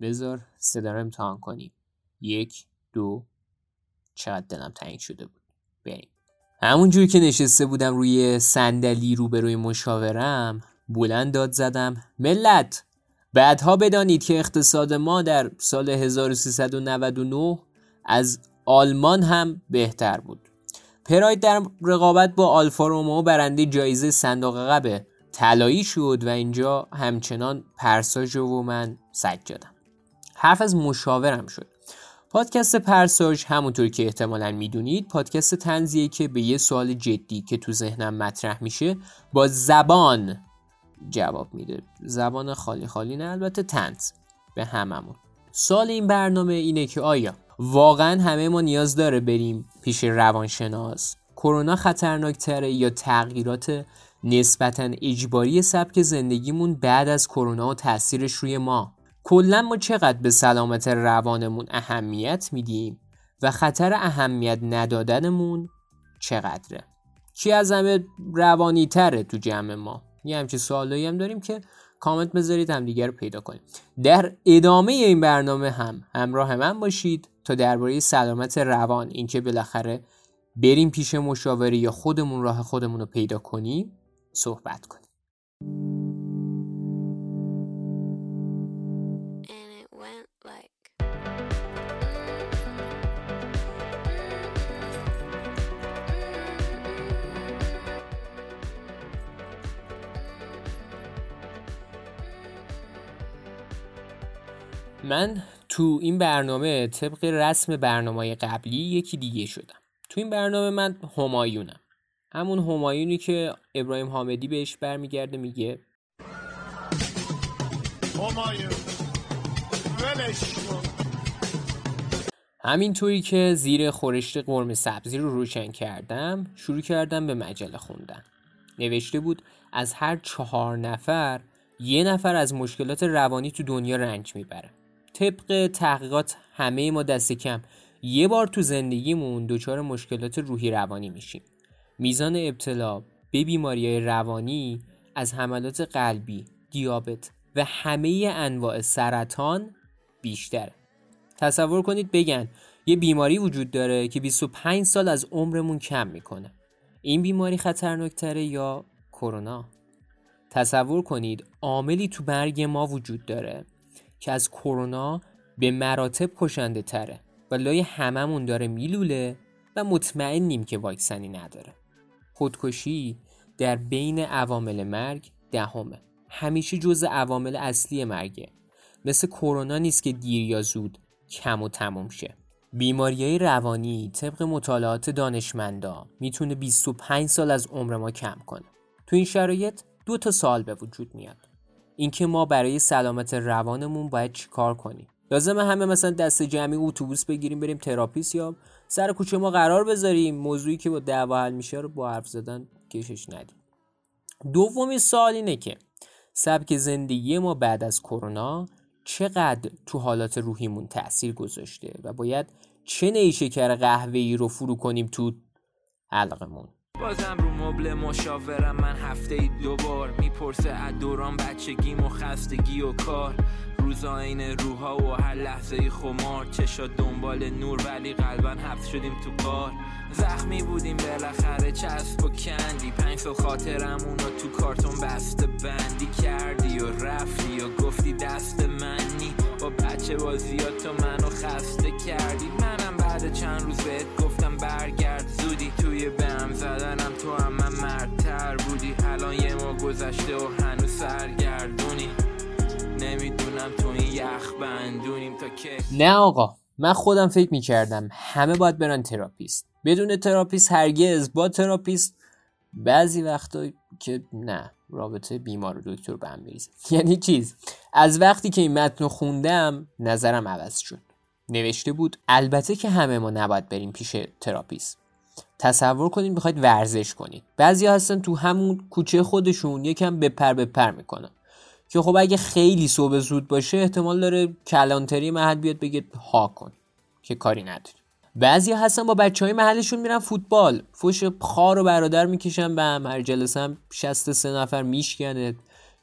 بذار صدا رو امتحان کنیم. یک دو. چقدر دلم تنگ شده بود. بریم. همونجور که نشسته بودم روی صندلی روبروی مشاورم بلند داد زدم ملت! بعدها بدانید که اقتصاد ما در سال 1399 از آلمان هم بهتر بود. پراید در رقابت با آلفا رومو برنده جایزه صندوق قبه طلایی شد و اینجا همچنان پرساژ و من سجادم. حرف از مشاورم شد. پادکست پرساژ همونطور که احتمالا می‌دونید پادکست تنزیه که به یه سوال جدی که تو ذهنم مطرح میشه با زبان جواب میده. زبان خالی خالی نه البته تنز به هممون. سال این برنامه اینه که آیا واقعا همه ما نیاز داره بریم پیش روانشناس؟ کرونا خطرناکتره یا تغییرات نسبتا اجباری سبک زندگیمون بعد از کرونا و تاثیرش روی ما؟ کلا ما چقدر به سلامت روانمون اهمیت میدیم و خطر اهمیت ندادنمون چقدره؟ کی از همه روانی تره تو جمع ما؟ یه همچین سوالایی هم داریم که کامنت بذارید هم دیگر رو پیدا کنیم. در ادامه این برنامه هم همراه من باشید تا درباره سلامت روان اینکه بالاخره بریم پیش مشاوره یا خودمون راه خودمون رو پیدا کنیم صحبت کنیم. من تو این برنامه طبق رسم برنامه قبلی یکی دیگه شدم. تو این برنامه من همایونم. همون همایونی که ابراهیم حامدی بهش برمیگرده میگه همایون. همینطوری که زیر خورشت قرم سبزی رو روشن کردم شروع کردم به مجله خوندن. نوشته بود از هر چهار نفر یه نفر از مشکلات روانی تو دنیا رنج می‌بره. طبق تحقیقات همه ما دست کم. یه بار تو زندگیمون دچار مشکلات روحی روانی میشیم. میزان ابتلا به بیماری روانی از حملات قلبی، دیابت و همه انواع سرطان بیشتره. تصور کنید بگن یه بیماری وجود داره که 25 سال از عمرمون کم می‌کنه. این بیماری خطرناکتره یا کرونا؟ تصور کنید عاملی تو مرگ ما وجود داره. که از کرونا به مراتب کشنده تره. و لای هممون داره میلوله و مطمئنیم که واکسنی نداره. خودکشی در بین عوامل مرگ دهمه. همیشه جز عوامل اصلی مرگه. مثل کرونا نیست که دیر یا زود کم و تموم شه. بیماری روانی طبق مطالعات دانشمندا می‌تونه 25 سال از عمر ما کم کنه. تو این شرایط دو تا سال به وجود میاد. اینکه ما برای سلامت روانمون باید چیکار کنیم. لازمه همه مثلا دست جمعی اتوبوس بگیریم بریم تراپیست یا سر کوچه ما قرار بذاریم. موضوعی که با دعوا حل میشه رو با حرف زدن کشش ندیم. دومی سوال اینه که سبک زندگی ما بعد از کرونا چقدر تو حالات روحیمون تاثیر گذاشته و باید چه نیشکر قهوه‌ای رو فرو کنیم تو حلقمون؟ بازم رو مبل مشاورم من هفته ای دوبار می‌پرسه از دوران بچگیم و خستگی و کار. روزا این روحا و هر لحظه خمار. چشا دنبال نور ولی قلبا حبس شدیم تو کار زخمی بودیم بالاخره چسب و کندی. پنج سال خاطرمون رو تو کارتون بسته بندی. کردی و رفتی و گفتی دست منی. با بچه بازیات تو منو خسته کردی. منم بعد چند روز بهت گفتم برگرد. زودی توی بهم زدنم تو هم من مردتر بودی. الان یه ماه گذشته و هنوز سرگردونی. نمی‌دونم تو این یخ بندونیم تا که نه آقا من خودم فکر می‌کردم همه باید برن تراپیست. بدون تراپیست هرگز با تراپیست بعضی وقتا که نه رابطه بیمار و دکتر به هم بریزه یعنی چیز؟ از وقتی که این متن رو خوندم نظرم عوض شد. نوشته بود البته که همه ما نباید بریم پیش تراپیست. تصور کنید می‌خواید ورزش کنید. بعضی هستن تو همون کوچه خودشون یکم بپر بپر می‌کنن. که خب اگه خیلی صبح زود باشه احتمال داره کلانتری محل بیاد بگه ها کن که کاری نداری بعضی هستن با بچه های محلشون میرن فوتبال. فوش خار و برادر می‌کشن به هم هر جلسه هم 63 نفر میشکنه.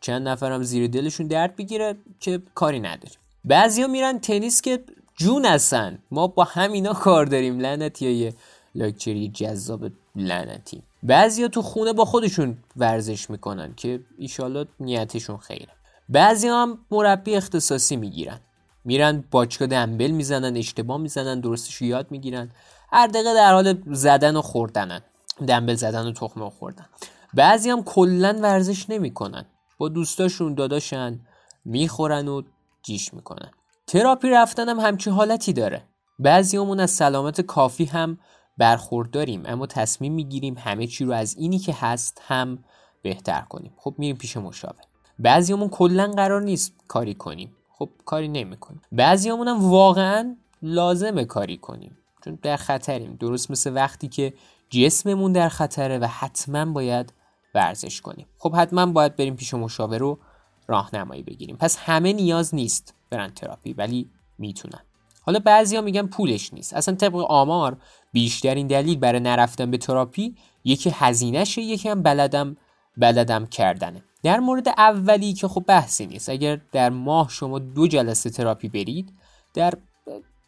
چند نفرم زیر دلشون درد بگیره که کاری نداره بعضیا میرن تنیس که جون هستن. ما با همینا کار داریم. لعنتی های لاکچری جذاب لعنتی. بعضیا تو خونه با خودشون ورزش می‌کنن که ایشالا نیتشون خیره. بعضی هم مربی اختصاصی می‌گیرن. میرن باچکا دنبل می‌زنن اشتباه می‌زنن درستش یاد می‌گیرن. هر دقیقه در حال زدن و خوردنن. دنبل زدن و تخمه خوردن. بعضی هم کلا ورزش نمی‌کنن. با دوستاشون داداشن می‌خورن و جیش می‌کنن. تراپی رفتن هم همچین حالتی داره. بعضیامون از سلامت کافی هم برخورداریم اما تصمیم می‌گیریم همه چی رو از اینی که هست هم بهتر کنیم. خب میریم پیش مشاور. بعضیامون کلا قرار نیست کاری کنیم. خب کاری نمی‌کنیم. بعضیامون هم واقعا لازمه کاری کنیم چون در خطریم. درست مثل وقتی که جسممون در خطره و حتما باید ورزش کنیم. خب حتما باید بریم پیش مشاور و راهنمایی بگیریم. پس همه نیاز نیست. برن تراپی ولی می‌تونن. حالا بعضیا میگن پولش نیست. اصلا طبق آمار بیشترین دلیل برای نرفتن به تراپی یکی هزینهشه یکی هم بلدم بلدم کردنه. در مورد اولی که خب بحثی نیست. اگر در ماه شما دو جلسه تراپی برید در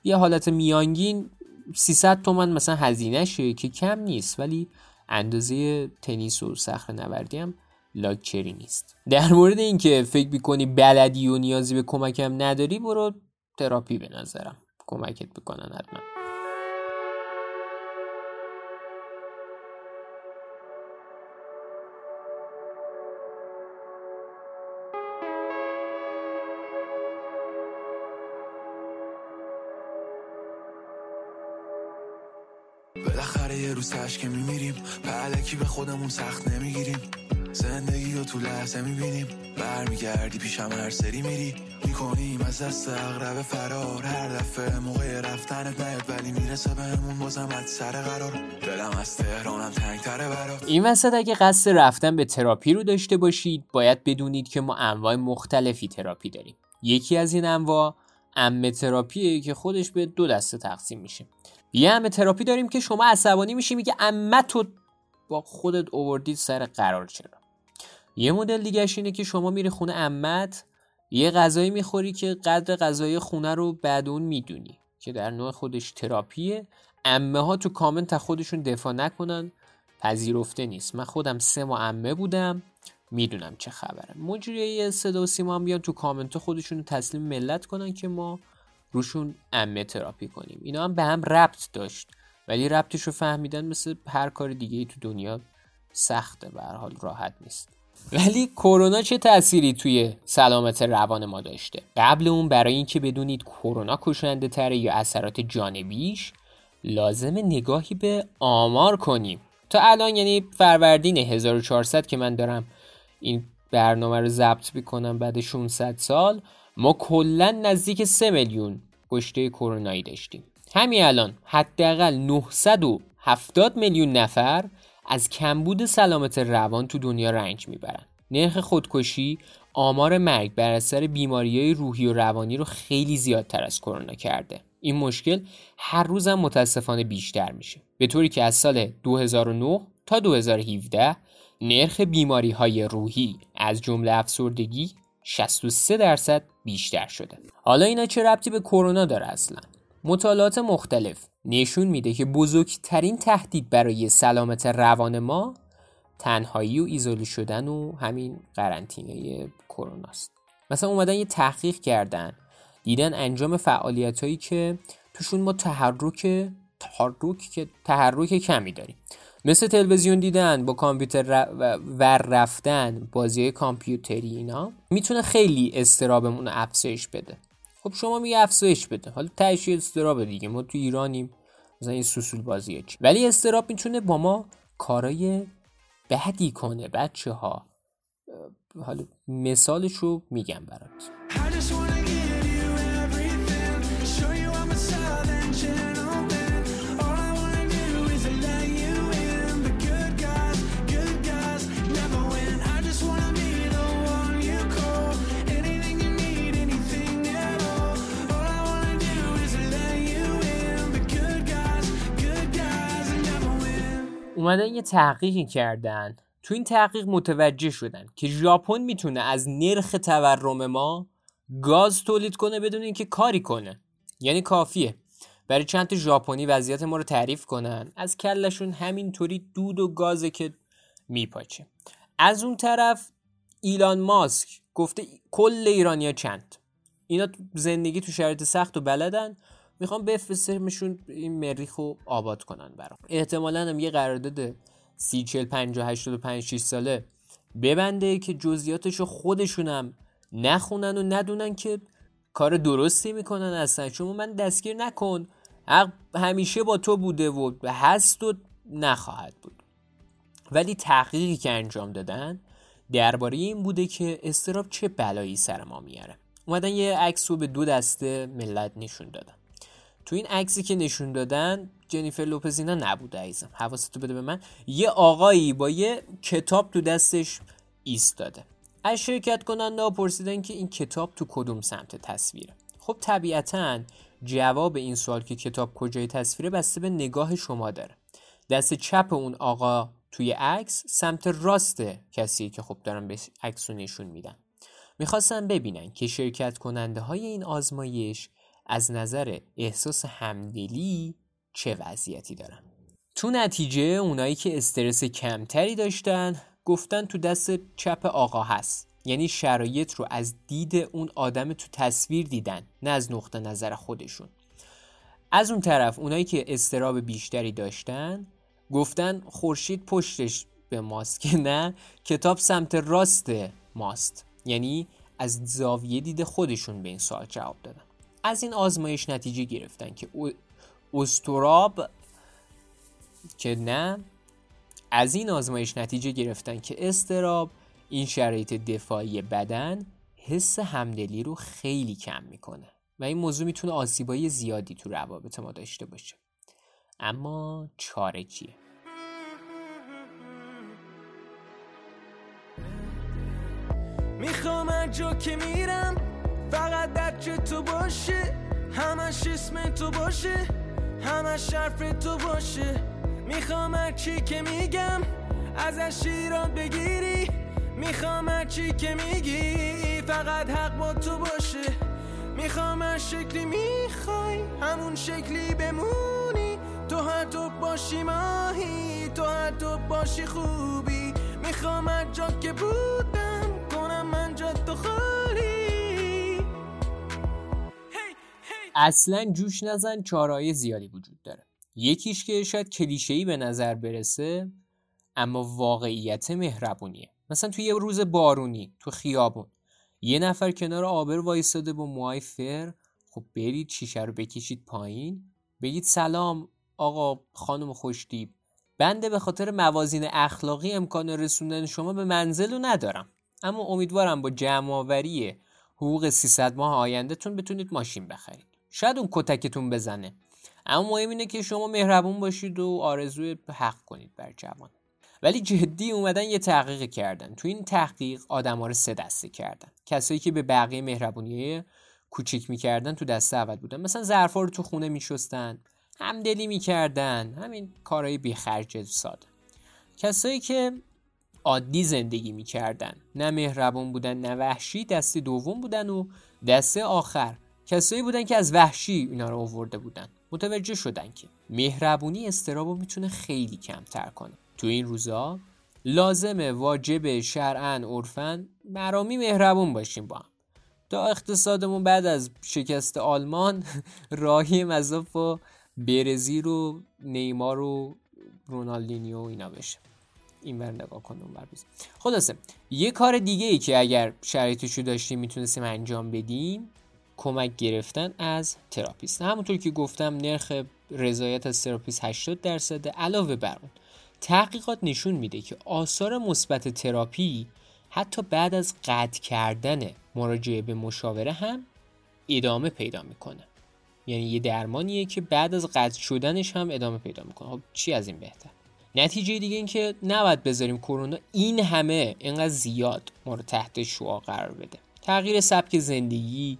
یه حالت میانگین 300 تومن مثلا هزینهشه که کم نیست. ولی اندازه تنیس و صخره نوردی هم لاکچری نیست. در مورد اینکه فکر می‌کنی بلدی و نیازی به کمکم نداری برو تراپی به نظرم. کمکت بکنن حتما. بالاخره یه روز که میمیریم. به به خودمون سخت نمی‌گیریم. زندگی رو تو لحظه می‌بینیم. برمیگردی پیشم هر سری میری. می‌کنیم از دست اغرب فرار. هر دفعه موقع رفتنت نیاد ولی می‌رسه بهمون. بازم از سر قرار. دلم از تهرانم تنگتره برات. این وسط اگه قصد رفتن به تراپی رو داشته باشید باید بدونید که ما انواع مختلفی تراپی داریم. یکی از این انواع ام تراپیه که خودش به دو دسته تقسیم میشه. یه ام تراپی داریم که شما عصبانی میشی میگه امه تو با خودت اووردید سر قرار چرا؟ یه مدل دیگه اینه که شما میری خونه امت یه غذایی می‌خوری که قدر غذای خونه رو بعد اون می‌دونی که در نوع خودش تراپیه. امه ها تو کامنت تا خودشون دفاع نکنن پذیرفته نیست. من خودم سه ماه امه بودم می‌دونم چه خبره. مجریه صدا و سیما هم بیان تو کامنت خودشون تسلیم ملت کنن که ما روشون امه تراپی کنیم. اینا هم به هم ربط داشت ولی ربطش رو فهمیدن مثل هر کار دیگه ای تو دنیا سخته به حال راحت نیست. ولی کرونا چه تأثیری توی سلامت روان ما داشته؟ قبل اون برای اینکه بدونید کرونا کشنده تره یا اثرات جانبیش لازم نگاهی به آمار کنیم. تا الان یعنی فروردین 1400 که من دارم این برنامه رو ضبط می‌کنم بعد 600 سال ما کلا نزدیک 3 میلیون کشته کرونایی داشتیم. همین الان حداقل 970 میلیون نفر از کمبود سلامت روان تو دنیا رنج می‌برن. نرخ خودکشی آمار مرگ بر اثر بیماری روحی و روانی رو خیلی زیادتر از کرونا کرده. این مشکل هر روزم متاسفانه بیشتر میشه. به طوری که از سال 2009 تا 2017 نرخ بیماری های روحی از جمله افسردگی 63 درصد بیشتر شده. حالا اینا چه ربطی به کرونا داره اصلا؟ مطالعات مختلف نشون میده که بزرگترین تهدید برای سلامت روان ما تنهایی و ایزوله شدن و همین قرنطینه کرونا است مثلا اومدن یه تحقیق کردن دیدن انجام فعالیت هایی که توشون ما تحرک تحرک که تحرک کمی داریم. مثل تلویزیون دیدن با کامپیوتر ور رفتن بازی کامپیوتری اینا می‌تونه خیلی استرابمون افزایش بده. خب شما میگه افزایش بده. حالا تهش استراب دیگه. ما تو ایرانیم. مثلا این سوسول بازیه چی؟ ولی استراب می‌تونه با ما کارای بدی کنه بچه ها حالا مثالش رو میگم برات. اومدن یه تحقیقی کردن. تو این تحقیق متوجه شدن که ژاپن می‌تونه از نرخ تورم ما گاز تولید کنه بدون اینکه کاری کنه. یعنی کافیه. برای چند تا ژاپنی وضعیت ما رو تعریف کنن. از کلشون همینطوری دود و گازه که میپاچه. از اون طرف ایلان ماسک گفته کل ایرانیا چند. اینا زندگی تو شرایط سخت و بلدن. می‌خوام بفرستمشون این مریخ رو آباد کنن برام. احتمالا هم یه قرارداد سی چل پنجا هشتاد و پنج ساله ببنده که جزئیاتش رو خودشونم نخونن و ندونن که کار درستی می‌کنن اصلا. شما من دستگیر نکن حق همیشه با تو بوده و هست و نخواهد بود. ولی تحقیقی که انجام دادن درباره این بوده که استراب چه بلایی سر ما میاره. اومدن یه عکس رو به دو دسته ملت نشون دادن. تو این عکسی که نشون دادن جنیفر لوپز اینا نبوده عزیزم. حواستو بده به من. یه آقایی با یه کتاب تو دستش ایستاده. از شرکت کننده پرسیدن که این کتاب تو کدوم سمت تصویره. خب طبیعتا جواب این سوال که کتاب کجای تصویره بسته به نگاه شما داره. دست چپ اون آقا توی عکس سمت راست کسی که خب دارن به عکس نشون میدن. می‌خواستن ببینن که شرکت کننده های این آزمایش از نظر احساس همدلی چه وضعیتی دارن؟ تو نتیجه اونایی که استرس کمتری داشتن گفتن تو دست چپ آقا هست. یعنی شرایط رو از دید اون آدم تو تصویر دیدن نه از نقطه نظر خودشون. از اون طرف اونایی که استراب بیشتری داشتن گفتن خورشید پشتش به ماست که نه کتاب سمت راست ماست. یعنی از زاویه دید خودشون به این سوال جواب دادن. از این آزمایش نتیجه گرفتن که استراب که نه از این آزمایش نتیجه گرفتن که استراب این شرایط دفاعی بدن حس همدلی رو خیلی کم می‌کنه و این موضوع می‌تونه آسیبای زیادی تو روابط ما داشته باشه. اما چاره چیه می‌خوام از که میرم فقط در تو باشه همش اسم تو باشه همش حرف تو باشه می‌خوام چی که میگم ازش ایران بگیری. می‌خوام چی که میگی فقط حق با تو باشه. می‌خوام هر شکلی می‌خوای همون شکلی بمونی. تو هر تو باشی ماهی تو هر تو باشی خوبی. می‌خوام هر جا که بودم اصلا جوش نزن چارای زیادی وجود داره. یکیش که شاید کلیشه‌ای به نظر برسه اما واقعیت مهربونیه. مثلا توی یه روز بارونی تو خیابون یه نفر کنار آبر وایستاده با موهای فر خب برید شیشه رو بکشید پایین بگید سلام آقا خانم خوشتیب. بنده به خاطر موازین اخلاقی امکان رسوندن شما به منزل رو ندارم. اما امیدوارم با جمعآوری حقوق 300 ماه آیندهتون بتونید ماشین بخرید. شاید اون کتکتون بزنه. اما مهم اینه که شما مهربون باشید و آرزوی حق کنید بر جوان. ولی جدی اومدن یه تحقیق کردن. تو این تحقیق آدما رو سه دسته کردن. کسایی که به بقیه مهربونی کوچیک می‌کردن تو دسته اول بودن. مثلا ظرفا رو تو خونه میشستن همدلی می‌کردن. همین کارهای بیخرج ساده. کسایی که عادی زندگی می‌کردن نه مهربون بودن نه وحشی دسته دوم بودن و دسته آخر. کسایی بودن که از وحشی اینا رو آورده بودن. متوجه شدن که مهربونی استرابو می‌تونه خیلی کمتر کنه. تو این روزا لازمه واجب شرعاً عرفاً مرامی مهربون باشیم با هم. تا اقتصادمون بعد از شکست آلمان راهی مذاف و برزیل و نیمار و رونالدینیو اینا بشه. این ور نگاه کن اون خلاصه یه کار دیگه ای که اگر شرایطشو داشتیم می‌تونستیم انجام بدیم کمک گرفتن از تراپیست. همونطور که گفتم نرخ رضایت از تراپیست 80 درصده علاوه بر اون تحقیقات نشون میده که آثار مثبت تراپی حتی بعد از قطع کردن مراجعه به مشاوره هم ادامه پیدا می‌کنه. یعنی یه درمانیه که بعد از قطع شدنش هم ادامه پیدا می‌کنه. خب چی از این بهتر؟ نتیجه دیگه این که نباید بذاریم کرونا این همه اینقدر زیاد ما رو تحت شعاع قرار بده. تغییر سبک زندگی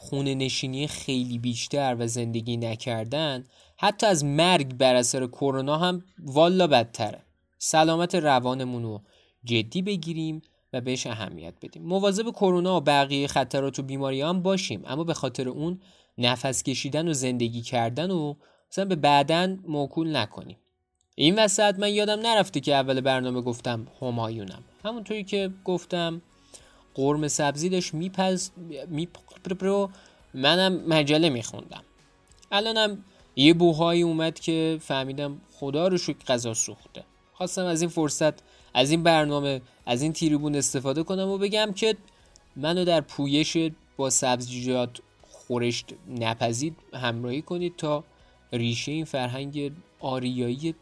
خونه نشینی خیلی بیشتر و زندگی نکردن حتی از مرگ بر اثر کرونا هم والا بدتره. سلامت روانمون رو جدی بگیریم و بهش اهمیت بدیم. مواظب کرونا و بقیه خطرات و بیماری هم باشیم اما به خاطر اون نفس کشیدن و زندگی کردن و مثلا به بعدن موکول نکنیم. این وسط من یادم نرفته که اول برنامه گفتم همایونم. همونطوری که گفتم قرم سبزی داشت میپز میپرو. منم مجله میخوندم. الانم یه بوهایی اومد که فهمیدم خدا رو شکر غذا سوخته. خواستم از این فرصت از این برنامه از این تریبون استفاده کنم و بگم که منو در پویش با سبزیجات خورشت نپزید همراهی کنید تا ریشه این فرهنگ آریایی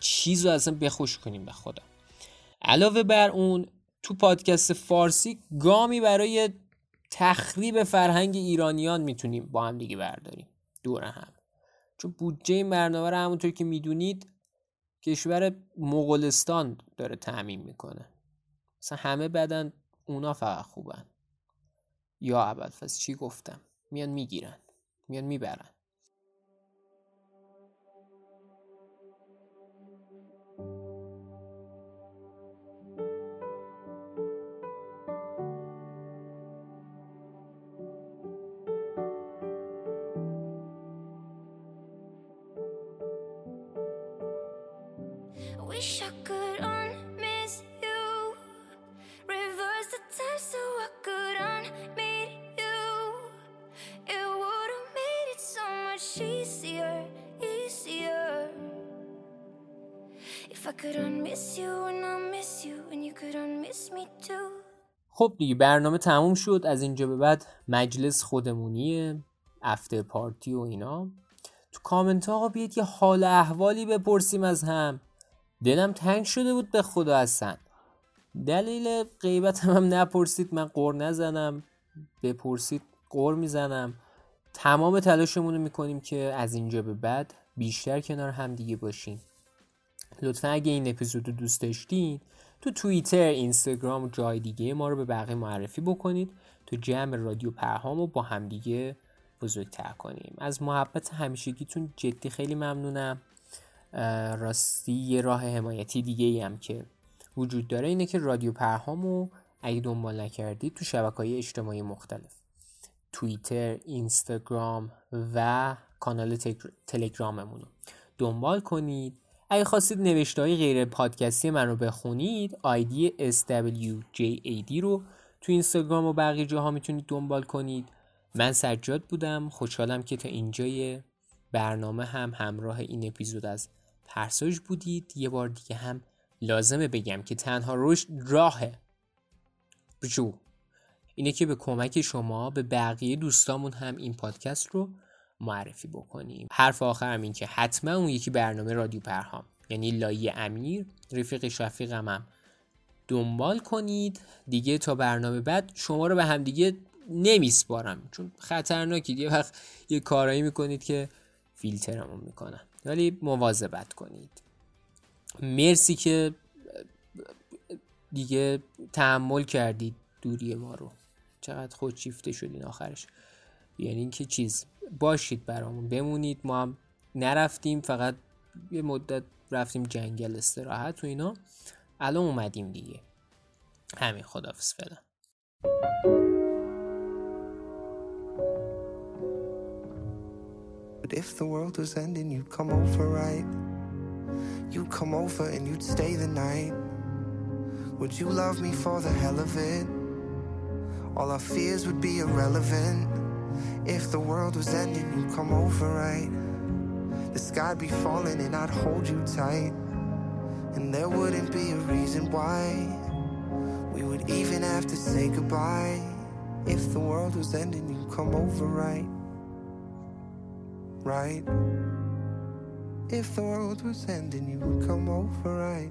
چیز رو اصلا بخوش کنیم به خدا. علاوه بر اون تو پادکست فارسی گامی برای تخریب فرهنگ ایرانیان می‌تونیم با هم دیگه برداریم. دور هم. چون بودجه این برنامه رو همونطور که می‌دونید کشور مغولستان داره تعمین می‌کنه. مثلا همه بدن اونا فقط خوبن. یا اول چی گفتم؟ میان می‌گیرن. میان می‌برن. خب دیگه برنامه تموم شد. از اینجا به بعد مجلس خودمونیه افتر پارتی و اینا. تو کامنت ها بیاید یه حال احوالی بپرسیم از هم. دلم تنگ شده بود به خدا هستن دلیل غیبت هم, هم نپرسید من قور نزنم. بپرسید قور می‌زنم. تمام تلاشمون رو می‌کنیم که از اینجا به بعد بیشتر کنار هم دیگه باشیم. لطفا اگه این اپیزود رو دوست داشتین تو توییتر اینستاگرام و جای دیگه ما رو به بقیه معرفی بکنید تو جمع رادیو پرهام رو با همدیگه بزرگتر کنیم. از محبت همیشگیتون جدی خیلی ممنونم. راستی یه راه حمایتی دیگه ای هم که وجود داره اینه که رادیو پرهام رو اگه دنبال نکردید تو شبکه های اجتماعی مختلف توییتر، اینستاگرام و کانال تلگراممون دنبال کنید. اگه خواستید نوشته های غیر پادکستی من رو بخونید آیدی SWJAD رو تو اینستاگرام و بقیه جاها می‌تونید دنبال کنید. من سجاد بودم. خوشحالم که تا اینجای برنامه هم همراه این اپیزود از ترساج بودید یه بار دیگه هم لازمه بگم که تنها رشد راهه. بجو اینه که به کمک شما به بقیه دوستامون هم این پادکست رو معرفی بکنیم. حرف آخرم این که حتما اون یکی برنامه رادیو پرهام یعنی لایی امیر رفیق شفیقم هم دنبال کنید. دیگه تا برنامه بعد شما رو به هم دیگه نمیسپارم چون خطرناکید. یه وقت یه کارایی می‌کنید که فیلترمون می‌کنن. ولی مواظبت کنید. مرسی که دیگه تحمل کردید دوری ما رو. چقدر خودشیفته شدین آخرش. یعنی اینکه چیز باشید برامون. بمونید. ما هم نرفتیم فقط یه مدت رفتیم جنگل استراحت و اینا. الان اومدیم دیگه. همین خدافز فعلا. But if the world was ending, you'd come over, right? You'd come over and you'd stay the night. Would you love me for the hell of it? All our fears would be irrelevant. If the world was ending, you'd come over, right? The sky'd be falling and I'd hold you tight. And there wouldn't be a reason why we would even have to say goodbye. If the world was ending, you'd come over, right? Right? If the world was ending, you would come over, right?